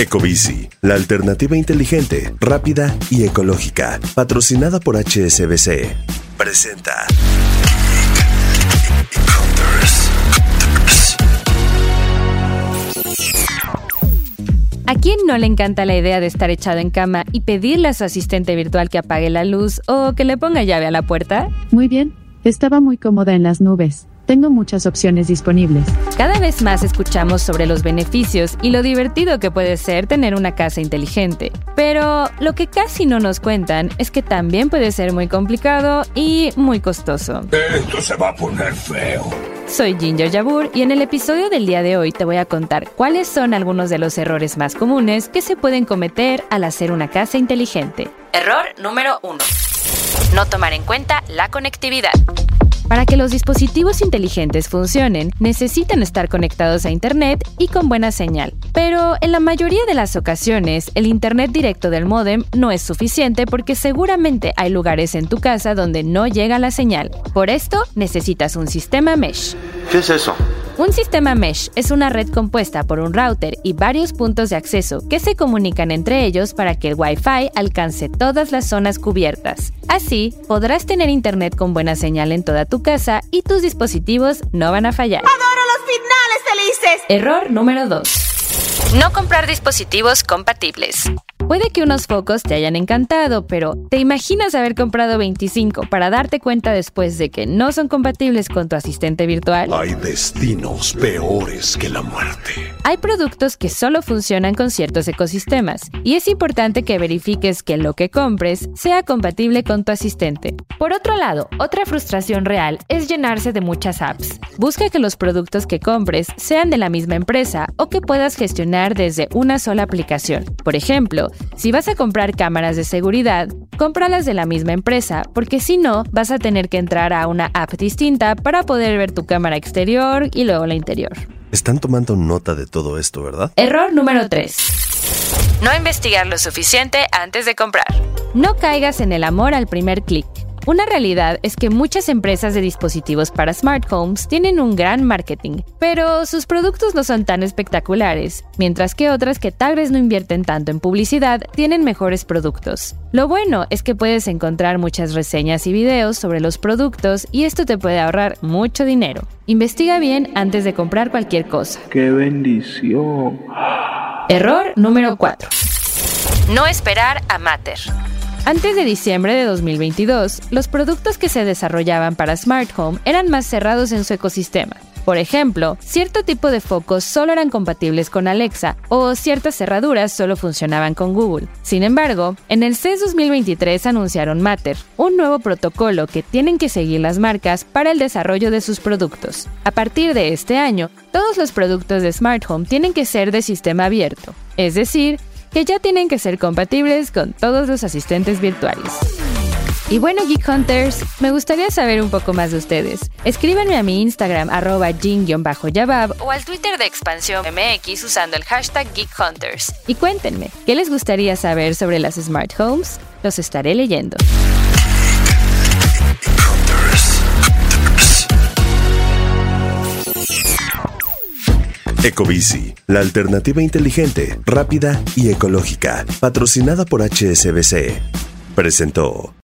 Ecobici, la alternativa inteligente, rápida y ecológica, patrocinada por HSBC. Presenta. ¿A quién no le encanta la idea de estar echado en cama y pedirle a su asistente virtual que apague la luz o que le ponga llave a la puerta? Muy bien, estaba muy cómoda en las nubes. Tengo muchas opciones disponibles. Cada vez más escuchamos sobre los beneficios y lo divertido que puede ser tener una casa inteligente. Pero lo que casi no nos cuentan es que también puede ser muy complicado y muy costoso. Esto se va a poner feo. Soy Ginger Yabur y en el episodio del día de hoy te voy a contar cuáles son algunos de los errores más comunes que se pueden cometer al hacer una casa inteligente. Error número 1. No tomar en cuenta la conectividad. Para que los dispositivos inteligentes funcionen, necesitan estar conectados a Internet y con buena señal. Pero en la mayoría de las ocasiones, el Internet directo del modem no es suficiente porque seguramente hay lugares en tu casa donde no llega la señal. Por esto, necesitas un sistema mesh. ¿Qué es eso? Un sistema mesh es una red compuesta por un router y varios puntos de acceso que se comunican entre ellos para que el Wi-Fi alcance todas las zonas cubiertas. Así, podrás tener internet con buena señal en toda tu casa y tus dispositivos no van a fallar. ¡Adoro los finales felices! Error número 2. No comprar dispositivos compatibles. Puede que unos focos te hayan encantado, pero ¿te imaginas haber comprado 25 para darte cuenta después de que no son compatibles con tu asistente virtual? Hay destinos peores que la muerte. Hay productos que solo funcionan con ciertos ecosistemas y es importante que verifiques que lo que compres sea compatible con tu asistente. Por otro lado, otra frustración real es llenarse de muchas apps. Busca que los productos que compres sean de la misma empresa o que puedas gestionar desde una sola aplicación. Por ejemplo, si vas a comprar cámaras de seguridad, cómpralas de la misma empresa, porque si no, vas a tener que entrar a una app distinta para poder ver tu cámara exterior y luego la interior. Están tomando nota de todo esto, ¿verdad? Error número 3. No investigar lo suficiente antes de comprar. No caigas en el amor al primer clic. Una realidad es que muchas empresas de dispositivos para smart homes tienen un gran marketing, pero sus productos no son tan espectaculares, mientras que otras que tal vez no invierten tanto en publicidad tienen mejores productos. Lo bueno es que puedes encontrar muchas reseñas y videos sobre los productos y esto te puede ahorrar mucho dinero. Investiga bien antes de comprar cualquier cosa. ¡Qué bendición! Error número 4. No esperar a Matter. Antes de diciembre de 2022, los productos que se desarrollaban para Smart Home eran más cerrados en su ecosistema. Por ejemplo, cierto tipo de focos solo eran compatibles con Alexa o ciertas cerraduras solo funcionaban con Google. Sin embargo, en el CES 2023 anunciaron Matter, un nuevo protocolo que tienen que seguir las marcas para el desarrollo de sus productos. A partir de este año, todos los productos de Smart Home tienen que ser de sistema abierto, es decir, que ya tienen que ser compatibles con todos los asistentes virtuales. Y bueno, Geek Hunters, me gustaría saber un poco más de ustedes. Escríbanme a mi Instagram, arroba jin-yabab, o al Twitter de Expansión MX usando el hashtag Geek Hunters. Y cuéntenme, ¿qué les gustaría saber sobre las Smart Homes? Los estaré leyendo. Ecobici, la alternativa inteligente, rápida y ecológica, patrocinada por HSBC. Presentó.